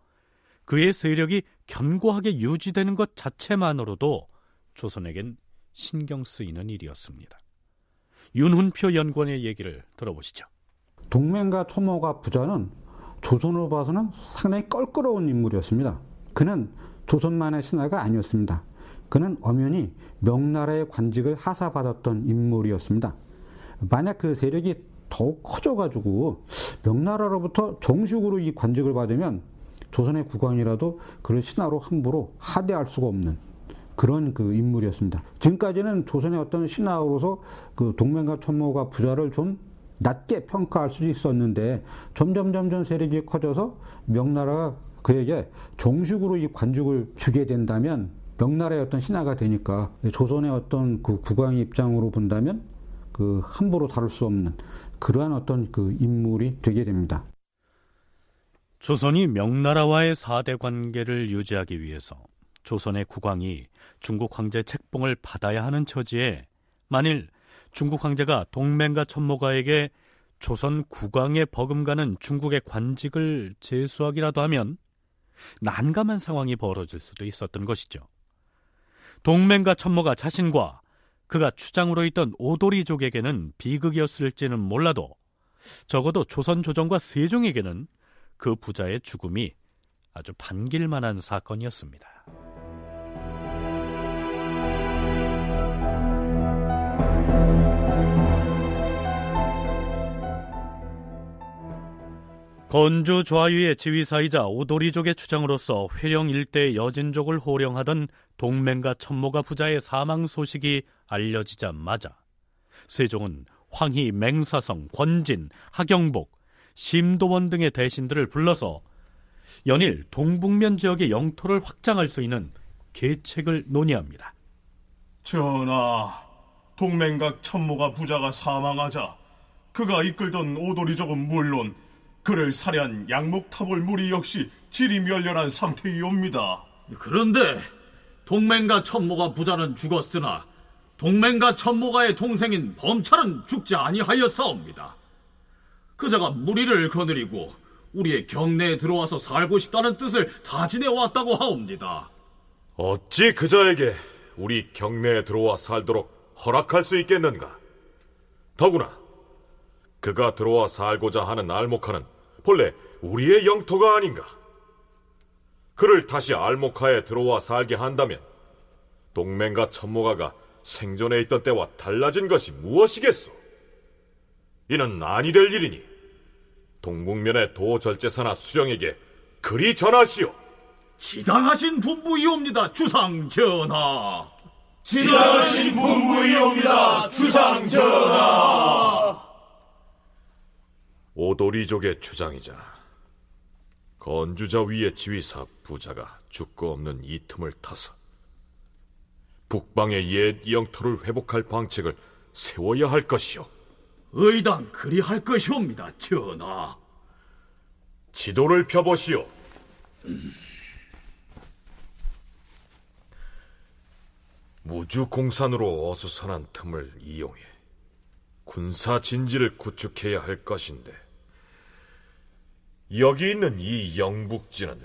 그의 세력이 견고하게 유지되는 것 자체만으로도 조선에겐 신경 쓰이는 일이었습니다. 윤훈표 연구원의 얘기를 들어보시죠. 동맹과 초모가 부자는 조선으로 봐서는 상당히 껄끄러운 인물이었습니다. 그는 조선만의 신하가 아니었습니다. 그는 엄연히 명나라의 관직을 하사받았던 인물이었습니다. 만약 그 세력이 더욱 커져가지고 명나라로부터 정식으로 이 관직을 받으면 조선의 국왕이라도 그를 신하로 함부로 하대할 수가 없는 그런 그 인물이었습니다. 지금까지는 조선의 어떤 신하로서 그 동맹과 천모가 부자를 좀 낮게 평가할 수 있었는데 점점 점점 세력이 커져서 명나라가 그에게 정식으로 이 관직을 주게 된다면 명나라의 어떤 신하가 되니까 조선의 어떤 그 국왕 입장으로 본다면 그 함부로 다룰 수 없는 그러한 어떤 그 인물이 되게 됩니다. 조선이 명나라와의 사대 관계를 유지하기 위해서 조선의 국왕이 중국 황제 책봉을 받아야 하는 처지에 만일 중국 황제가 동맹과 천모가에게 조선 국왕에 버금가는 중국의 관직을 제수하기라도 하면 난감한 상황이 벌어질 수도 있었던 것이죠. 동맹과 천모가 자신과 그가 추장으로 있던 오도리족에게는 비극이었을지는 몰라도 적어도 조선 조정과 세종에게는 그 부자의 죽음이 아주 반길만한 사건이었습니다. 건주 좌유의 지휘사이자 오도리족의 추장으로서 회령 일대 여진족을 호령하던 동맹과 천모가 부자의 사망 소식이 알려지자마자 세종은 황희, 맹사성, 권진, 하경복, 심도원 등의 대신들을 불러서 연일 동북면 지역의 영토를 확장할 수 있는 계책을 논의합니다. 전하, 동맹각 천모가 부자가 사망하자 그가 이끌던 오도리족은 물론 그를 살해한 양목타볼 무리 역시 질이 멸렬한 상태이옵니다. 그런데 동맹가 천모가 부자는 죽었으나 동맹가 천모가의 동생인 범찰은 죽지 아니하였사옵니다. 그자가 무리를 거느리고 우리의 경내에 들어와서 살고 싶다는 뜻을 다지내 왔다고 하옵니다. 어찌 그자에게 우리 경내에 들어와 살도록 허락할 수 있겠는가? 더구나 그가 들어와 살고자 하는 알모카는 본래 우리의 영토가 아닌가? 그를 다시 알모카에 들어와 살게 한다면 동맹과 천모가가 생존해 있던 때와 달라진 것이 무엇이겠소? 이는 아니 될 일이니 동북면의 도절제사나 수령에게 그리 전하시오. 지당하신 분부이옵니다, 주상 전하. 지당하신 분부이옵니다, 주상 전하. 오도리족의 주장이자 건주자 위의 지휘사 부자가 죽고 없는 이 틈을 타서 북방의 옛 영토를 회복할 방책을 세워야 할 것이오. 의당 그리할 것이옵니다, 전하. 지도를 펴보시오. 무주공산으로 어수선한 틈을 이용해 군사 진지를 구축해야 할 것인데 여기 있는 이 영북지는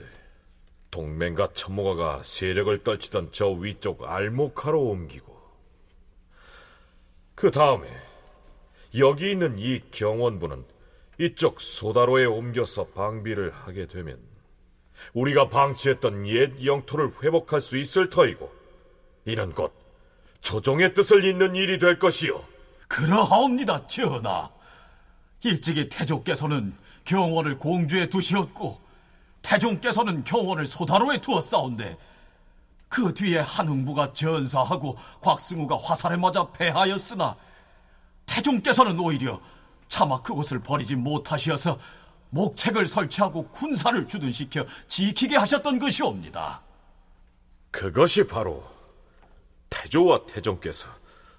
동맹과 천모가가 세력을 떨치던 저 위쪽 알모카로 옮기고 그 다음에 여기 있는 이 경원부는 이쪽 소다로에 옮겨서 방비를 하게 되면 우리가 방치했던 옛 영토를 회복할 수 있을 터이고 이는 곧 조정의 뜻을 잇는 일이 될 것이요. 그러하옵니다, 전하. 일찍이 태조께서는 경원을 공주에 두시었고 태종께서는 경원을 소다로에 두었사온데 그 뒤에 한흥부가 전사하고 곽승우가 화살에 맞아 패하였으나 태종께서는 오히려 차마 그곳을 버리지 못하시어서 목책을 설치하고 군사를 주둔시켜 지키게 하셨던 것이옵니다. 그것이 바로 태조와 태종께서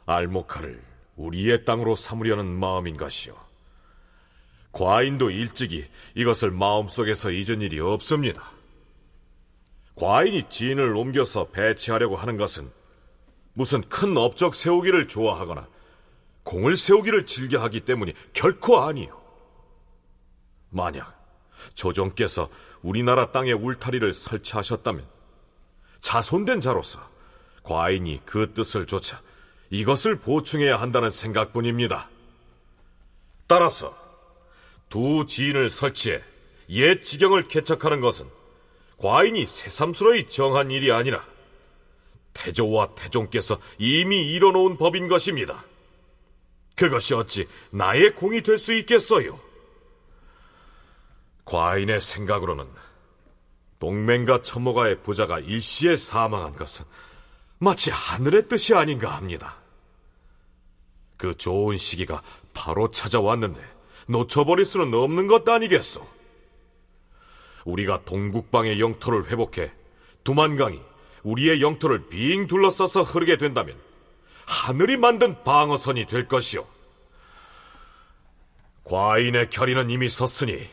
알모카를 우리의 땅으로 삼으려는 마음인 것이오 과인도 일찍이 이것을 마음속에서 잊은 일이 없습니다. 과인이 지인을 옮겨서 배치하려고 하는 것은 무슨 큰 업적 세우기를 좋아하거나 공을 세우기를 즐겨 하기 때문이 결코 아니요. 만약 조정께서 우리나라 땅에 울타리를 설치하셨다면 자손된 자로서 과인이 그 뜻을 조차 이것을 보충해야 한다는 생각뿐입니다. 따라서 두 지인을 설치해 옛 지경을 개척하는 것은 과인이 새삼스러이 정한 일이 아니라 태조와 태종께서 이미 이뤄놓은 법인 것입니다. 그것이 어찌 나의 공이 될 수 있겠어요? 과인의 생각으로는 동맹과 첨모가의 부자가 일시에 사망한 것은 마치 하늘의 뜻이 아닌가 합니다. 그 좋은 시기가 바로 찾아왔는데 놓쳐버릴 수는 없는 것 아니겠소? 우리가 동국방의 영토를 회복해 두만강이 우리의 영토를 빙 둘러싸서 흐르게 된다면 하늘이 만든 방어선이 될 것이오. 과인의 결의는 이미 섰으니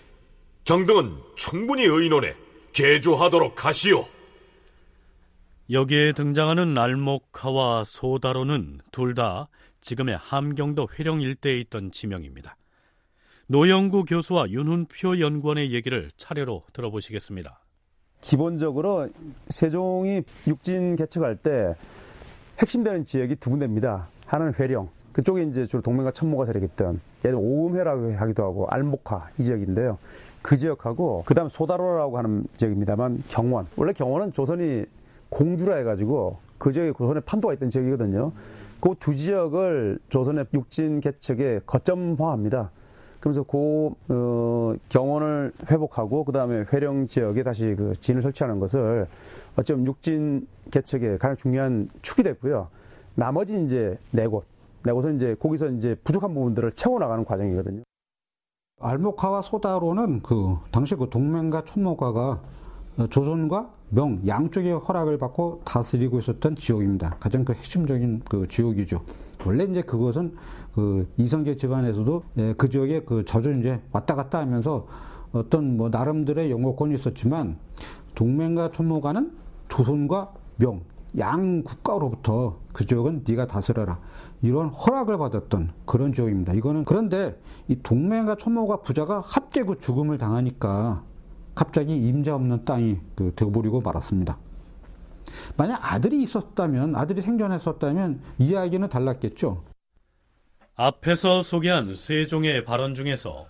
경등은 충분히 의논해 개조하도록 하시오. 여기에 등장하는 알목카와 소다로는 둘 다 지금의 함경도 회령 일대에 있던 지명입니다. 노영구 교수와 윤훈표 연구원의 얘기를 차례로 들어보시겠습니다. 기본적으로 세종이 육진 개척할 때 핵심되는 지역이 두 군데입니다. 하나는 회령. 그쪽에 이제 주로 동맹과 천모가 세력있던 예를 오음회라고 하기도 하고 알목화 이 지역인데요. 그 지역하고 그다음 소다로라고 하는 지역입니다만 경원. 원래 경원은 조선이 공주라 해가지고 그 지역에 조선의 판도가 있던 지역이거든요. 그 두 지역을 조선의 육진 개척에 거점화합니다. 그러면서 그 어, 경원을 회복하고 그 다음에 회령 지역에 다시 그 진을 설치하는 것을 어쩌면 육진 개척에 가장 중요한 축이 됐고요. 나머지 이제 네 곳, 네 곳은 이제 거기서 이제 부족한 부분들을 채워나가는 과정이거든요. 알모카와 소다로는 그 당시 그 동맹과 촌모가가 조선과 명 양쪽의 허락을 받고 다스리고 있었던 지역입니다. 가장 그 핵심적인 그 지역이죠. 원래 이제 그것은 그 이성계 집안에서도 예, 그 지역에 그 자주 이제 왔다 갔다 하면서 어떤 뭐 나름들의 영어권이 있었지만 동맹과 촌모가는 조선과 명, 양 국가로부터 그 지역은 네가 다스려라. 이런 허락을 받았던 그런 지역입니다. 이거는 그런데 이 동맹과 촌모가 부자가 합계고 죽음을 당하니까 갑자기 임자 없는 땅이 그 되어버리고 말았습니다. 만약 아들이 있었다면, 아들이 생존했었다면 이야기는 달랐겠죠. 앞에서 소개한 세 종의 발언 중에서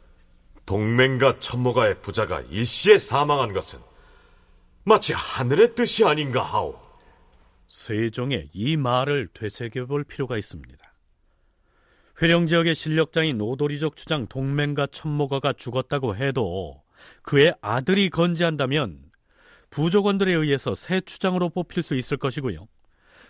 동맹과 천모가의 부자가 일시에 사망한 것은 마치 하늘의 뜻이 아닌가 하오. 세종의 이 말을 되새겨 볼 필요가 있습니다. 회령 지역의 실력자인 오도리족 주장 동맹과 천모가가 죽었다고 해도 그의 아들이 건재한다면 부족원들에 의해서 새 추장으로 뽑힐 수 있을 것이고요.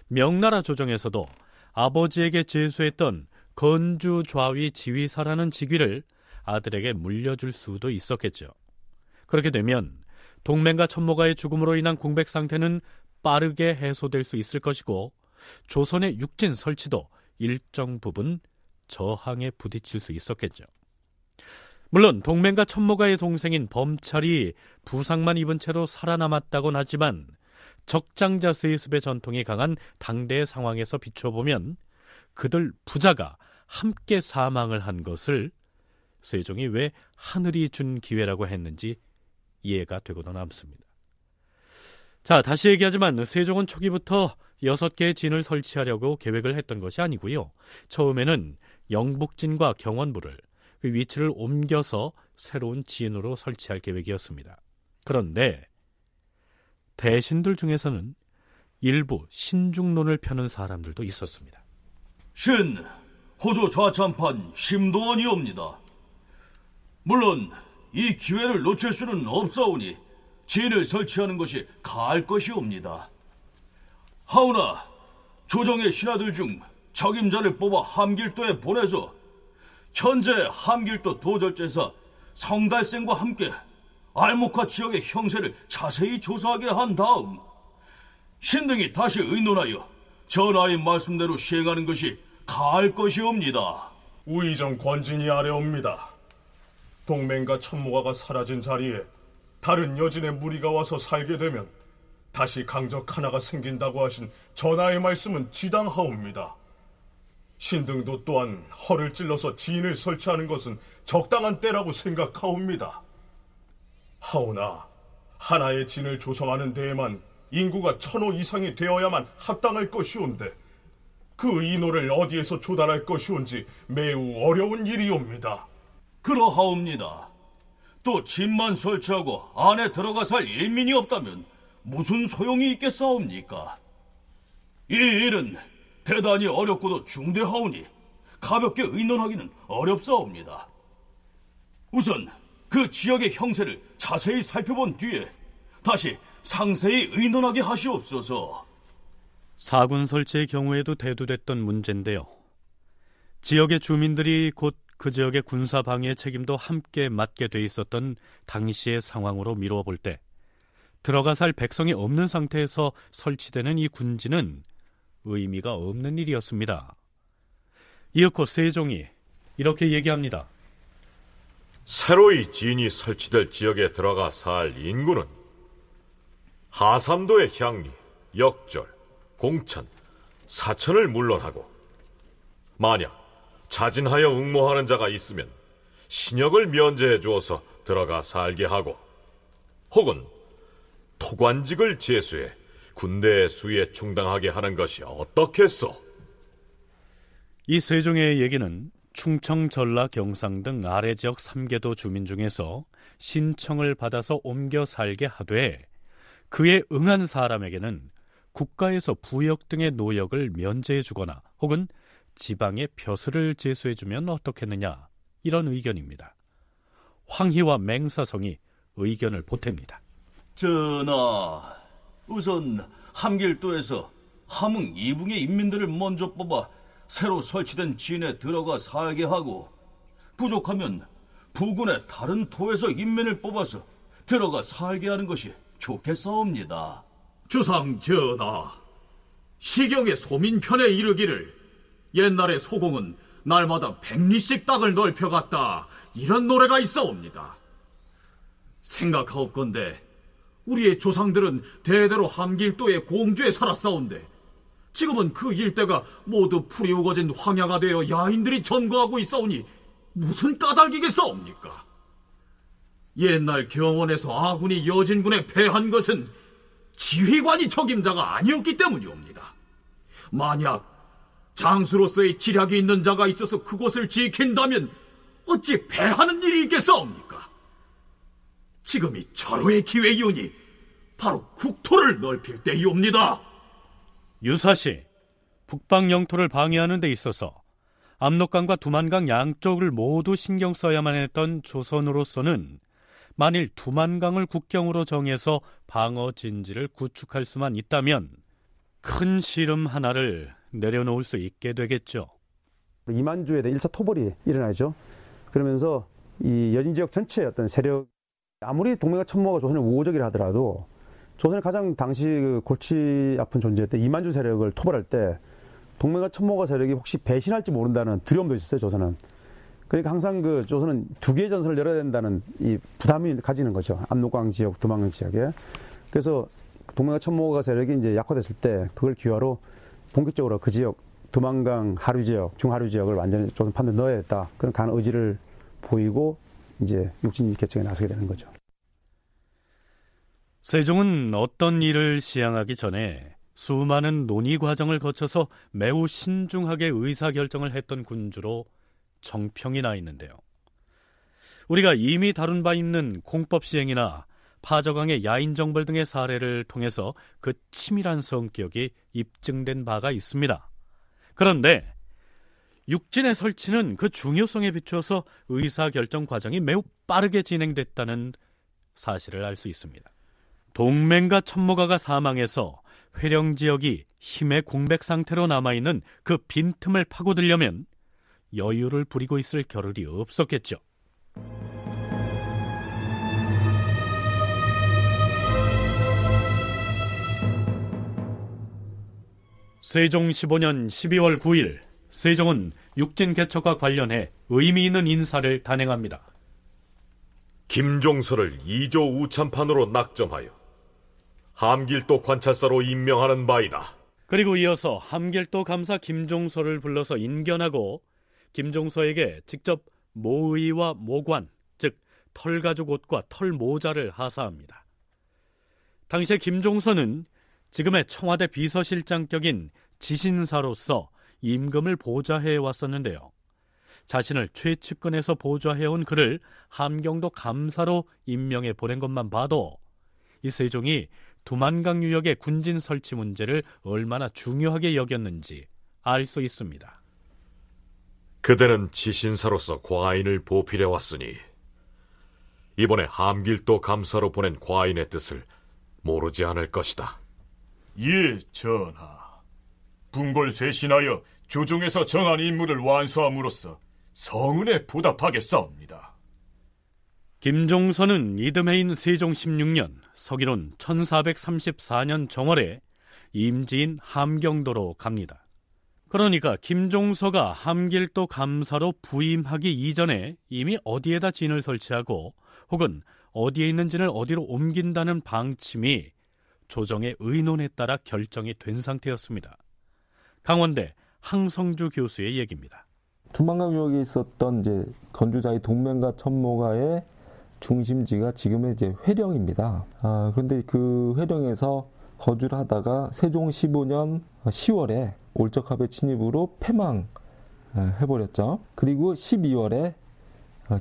명나라 조정에서도 아버지에게 제수했던 건주 좌위 지휘사라는 직위를 아들에게 물려줄 수도 있었겠죠. 그렇게 되면 동맹과 천모가의 죽음으로 인한 공백 상태는 빠르게 해소될 수 있을 것이고 조선의 육진 설치도 일정 부분 저항에 부딪힐 수 있었겠죠. 물론 동맹과 천모가의 동생인 범찰이 부상만 입은 채로 살아남았다곤 하지만 적장자 세습의 전통이 강한 당대의 상황에서 비춰보면 그들 부자가 함께 사망을 한 것을 세종이 왜 하늘이 준 기회라고 했는지 이해가 되고도 남습니다. 자, 다시 얘기하지만 세종은 초기부터 여섯 개의 진을 설치하려고 계획을 했던 것이 아니고요. 처음에는 영북진과 경원부를 그 위치를 옮겨서 새로운 진으로 설치할 계획이었습니다. 그런데 대신들 중에서는 일부 신중론을 펴는 사람들도 있었습니다. 신, 호조 좌참판 심도원이옵니다. 물론 이 기회를 놓칠 수는 없사오니 진을 설치하는 것이 가할 것이옵니다. 하오나 조정의 신하들 중 적임자를 뽑아 함길도에 보내서 현재 함길도 도절제사 성달생과 함께 알목화 지역의 형세를 자세히 조사하게 한 다음 신등이 다시 의논하여 전하의 말씀대로 시행하는 것이 가할 것이옵니다. 우의정 권진이 아래옵니다. 동맹과 천모가가 사라진 자리에 다른 여진의 무리가 와서 살게 되면 다시 강적 하나가 생긴다고 하신 전하의 말씀은 지당하옵니다. 신등도 또한 허를 찔러서 지인을 설치하는 것은 적당한 때라고 생각하옵니다. 하오나 하나의 진을 조성하는 데에만 인구가 천호 이상이 되어야만 합당할 것이온데 그 인호를 어디에서 조달할 것이온지 매우 어려운 일이옵니다. 그러하옵니다. 또 집만 설치하고 안에 들어가 살 일민이 없다면 무슨 소용이 있겠사옵니까? 이 일은 대단히 어렵고도 중대하오니 가볍게 의논하기는 어렵사옵니다. 우선 그 지역의 형세를 자세히 살펴본 뒤에 다시 상세히 의논하게 하시옵소서. 사군 설치의 경우에도 대두됐던 문제인데요. 지역의 주민들이 곧 그 지역의 군사 방해 책임도 함께 맡게 돼 있었던 당시의 상황으로 미루어 볼 때 들어가 살 백성이 없는 상태에서 설치되는 이 군지는 의미가 없는 일이었습니다. 이윽고 세종이 이렇게 얘기합니다. 새로이 진이 설치될 지역에 들어가 살 인구는 하삼도의 향리, 역절, 공천, 사천을 물론하고 만약 자진하여 응모하는 자가 있으면 신역을 면제해 주어서 들어가 살게 하고 혹은 토관직을 제수해 군대의 수에 충당하게 하는 것이 어떻겠소? 이 세종의 얘기는 충청, 전라, 경상 등 아래 지역 3개도 주민 중에서 신청을 받아서 옮겨 살게 하되 그에 응한 사람에게는 국가에서 부역 등의 노역을 면제해 주거나 혹은 지방의 벼슬을 제수해 주면 어떻겠느냐 이런 의견입니다. 황희와 맹사성이 의견을 보탭니다. 전하, 우선 함길도에서 함흥 이붕의 인민들을 먼저 뽑아 새로 설치된 진에 들어가 살게 하고 부족하면 부군의 다른 토에서 인민을 뽑아서 들어가 살게 하는 것이 좋겠사옵니다. 주상 전하, 시경의 소민편에 이르기를 옛날에 소공은 날마다 백리씩 땅을 넓혀갔다 이런 노래가 있어옵니다. 생각하옵건대 우리의 조상들은 대대로 함길도의 공주에 살았사온데 지금은 그 일대가 모두 풀이 우거진 황야가 되어 야인들이 전거하고 있사오니 무슨 까닭이겠사옵니까? 옛날 경원에서 아군이 여진군에 패한 것은 지휘관이 적임자가 아니었기 때문이옵니다. 만약 장수로서의 지략이 있는 자가 있어서 그곳을 지킨다면 어찌 패하는 일이 있겠사옵니까? 지금이 절호의 기회이오니 바로 국토를 넓힐 때이옵니다. 유사시 북방 영토를 방해하는 데 있어서 압록강과 두만강 양쪽을 모두 신경 써야만 했던 조선으로서는 만일 두만강을 국경으로 정해서 방어 진지를 구축할 수만 있다면 큰 시름 하나를 내려놓을 수 있게 되겠죠. 이만주에 대한 1차 토벌이 일어나죠. 그러면서 이 여진 지역 전체의 어떤 세력 아무리 동맹과 천모가 조선의 우호적이라 하더라도 조선의 가장 당시 그 골치 아픈 존재였던 이만주 세력을 토벌할 때 동맹과 천모가 세력이 혹시 배신할지 모른다는 두려움도 있었어요, 조선은. 그러니까 항상 그 조선은 두 개의 전선을 열어야 된다는 이 부담이 가지는 거죠. 압록강 지역, 두만강 지역에. 그래서 동맹과 천모가 세력이 이제 약화됐을 때 그걸 기화로 본격적으로 그 지역 두만강 하류 지역, 중하류 지역을 완전히 조선 판에 넣어야겠다. 그런 간 의지를 보이고 이제 육진 개척에 나서게 되는 거죠. 세종은 어떤 일을 시행하기 전에 수많은 논의 과정을 거쳐서 매우 신중하게 의사결정을 했던 군주로 정평이 나 있는데요. 우리가 이미 다룬 바 있는 공법 시행이나 파저강의 야인 정벌 등의 사례를 통해서 그 치밀한 성격이 입증된 바가 있습니다. 그런데 육진의 설치는 그 중요성에 비추어서 의사 결정 과정이 매우 빠르게 진행됐다는 사실을 알 수 있습니다. 동맹과 천모가가 사망해서 회령 지역이 힘의 공백 상태로 남아있는 그 빈틈을 파고들려면 여유를 부리고 있을 겨를이 없었겠죠. 세종 15년 12월 9일 세종은 육진 개척과 관련해 의미 있는 인사를 단행합니다. 김종서를 2조 우참판으로 낙점하여 함길도 관찰사로 임명하는 바이다. 그리고 이어서 함길도 감사 김종서를 불러서 인견하고 김종서에게 직접 모의와 모관, 즉 털가죽 옷과 털 모자를 하사합니다. 당시에 김종서는 지금의 청와대 비서실장격인 지신사로서 임금을 보좌해 왔었는데요. 자신을 최측근에서 보좌해온 그를 함경도 감사로 임명해 보낸 것만 봐도 이 세종이 두만강 유역의 군진 설치 문제를 얼마나 중요하게 여겼는지 알 수 있습니다. 그대는 지신사로서 과인을 보필해 왔으니 이번에 함길도 감사로 보낸 과인의 뜻을 모르지 않을 것이다. 예, 전하. 궁궐 쇄신하여 조정에서 정한 임무를 완수함으로써 성은에 보답하겠사옵니다. 김종선은 이듬해인 세종 16년 서기론 1434년 정월에 임지인 함경도로 갑니다. 그러니까 김종서가 함길도 감사로 부임하기 이전에 이미 어디에다 진을 설치하고 혹은 어디에 있는지를 어디로 옮긴다는 방침이 조정의 의논에 따라 결정이 된 상태였습니다. 강원대 항성주 교수의 얘기입니다. 두만강 유역에 있었던 이제 건주자의 동맹과 천모가의 중심지가 지금의 이제 회령입니다. 아, 그런데 그 회령에서 거주를 하다가 세종 15년 10월에 올적합의 침입으로 패망 해버렸죠. 그리고 12월에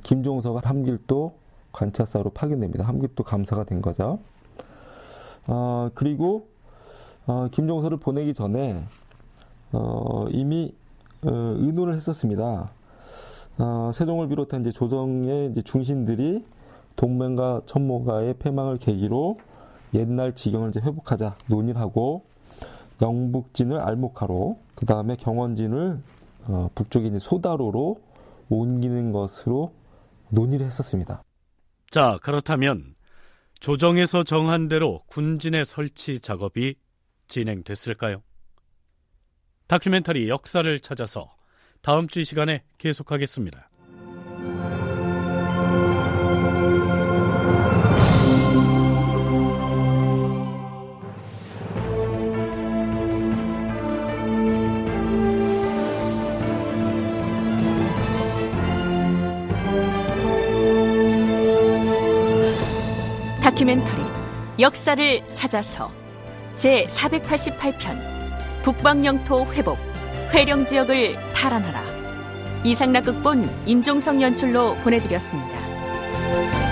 김종서가 함길도 관찰사로 파견됩니다. 함길도 감사가 된 거죠. 아, 그리고 어, 김종서를 보내기 전에 어, 이미 어, 의논을 했었습니다. 어, 세종을 비롯한 이제 조정의 이제 중신들이 동맹과 천모가의 패망을 계기로 옛날 지경을 이제 회복하자 논의를 하고 영북진을 알목하로 그 다음에 경원진을 어, 북쪽인 소다로로 옮기는 것으로 논의를 했었습니다. 자 그렇다면 조정에서 정한 대로 군진의 설치 작업이 진행됐을까요? 다큐멘터리 역사를 찾아서 다음 주 시간에 계속하겠습니다. 다큐멘터리 역사를 찾아서 제 488편 북방 영토 회복, 회령 지역을 탈환하라. 이상락 극본 임종성 연출로 보내드렸습니다.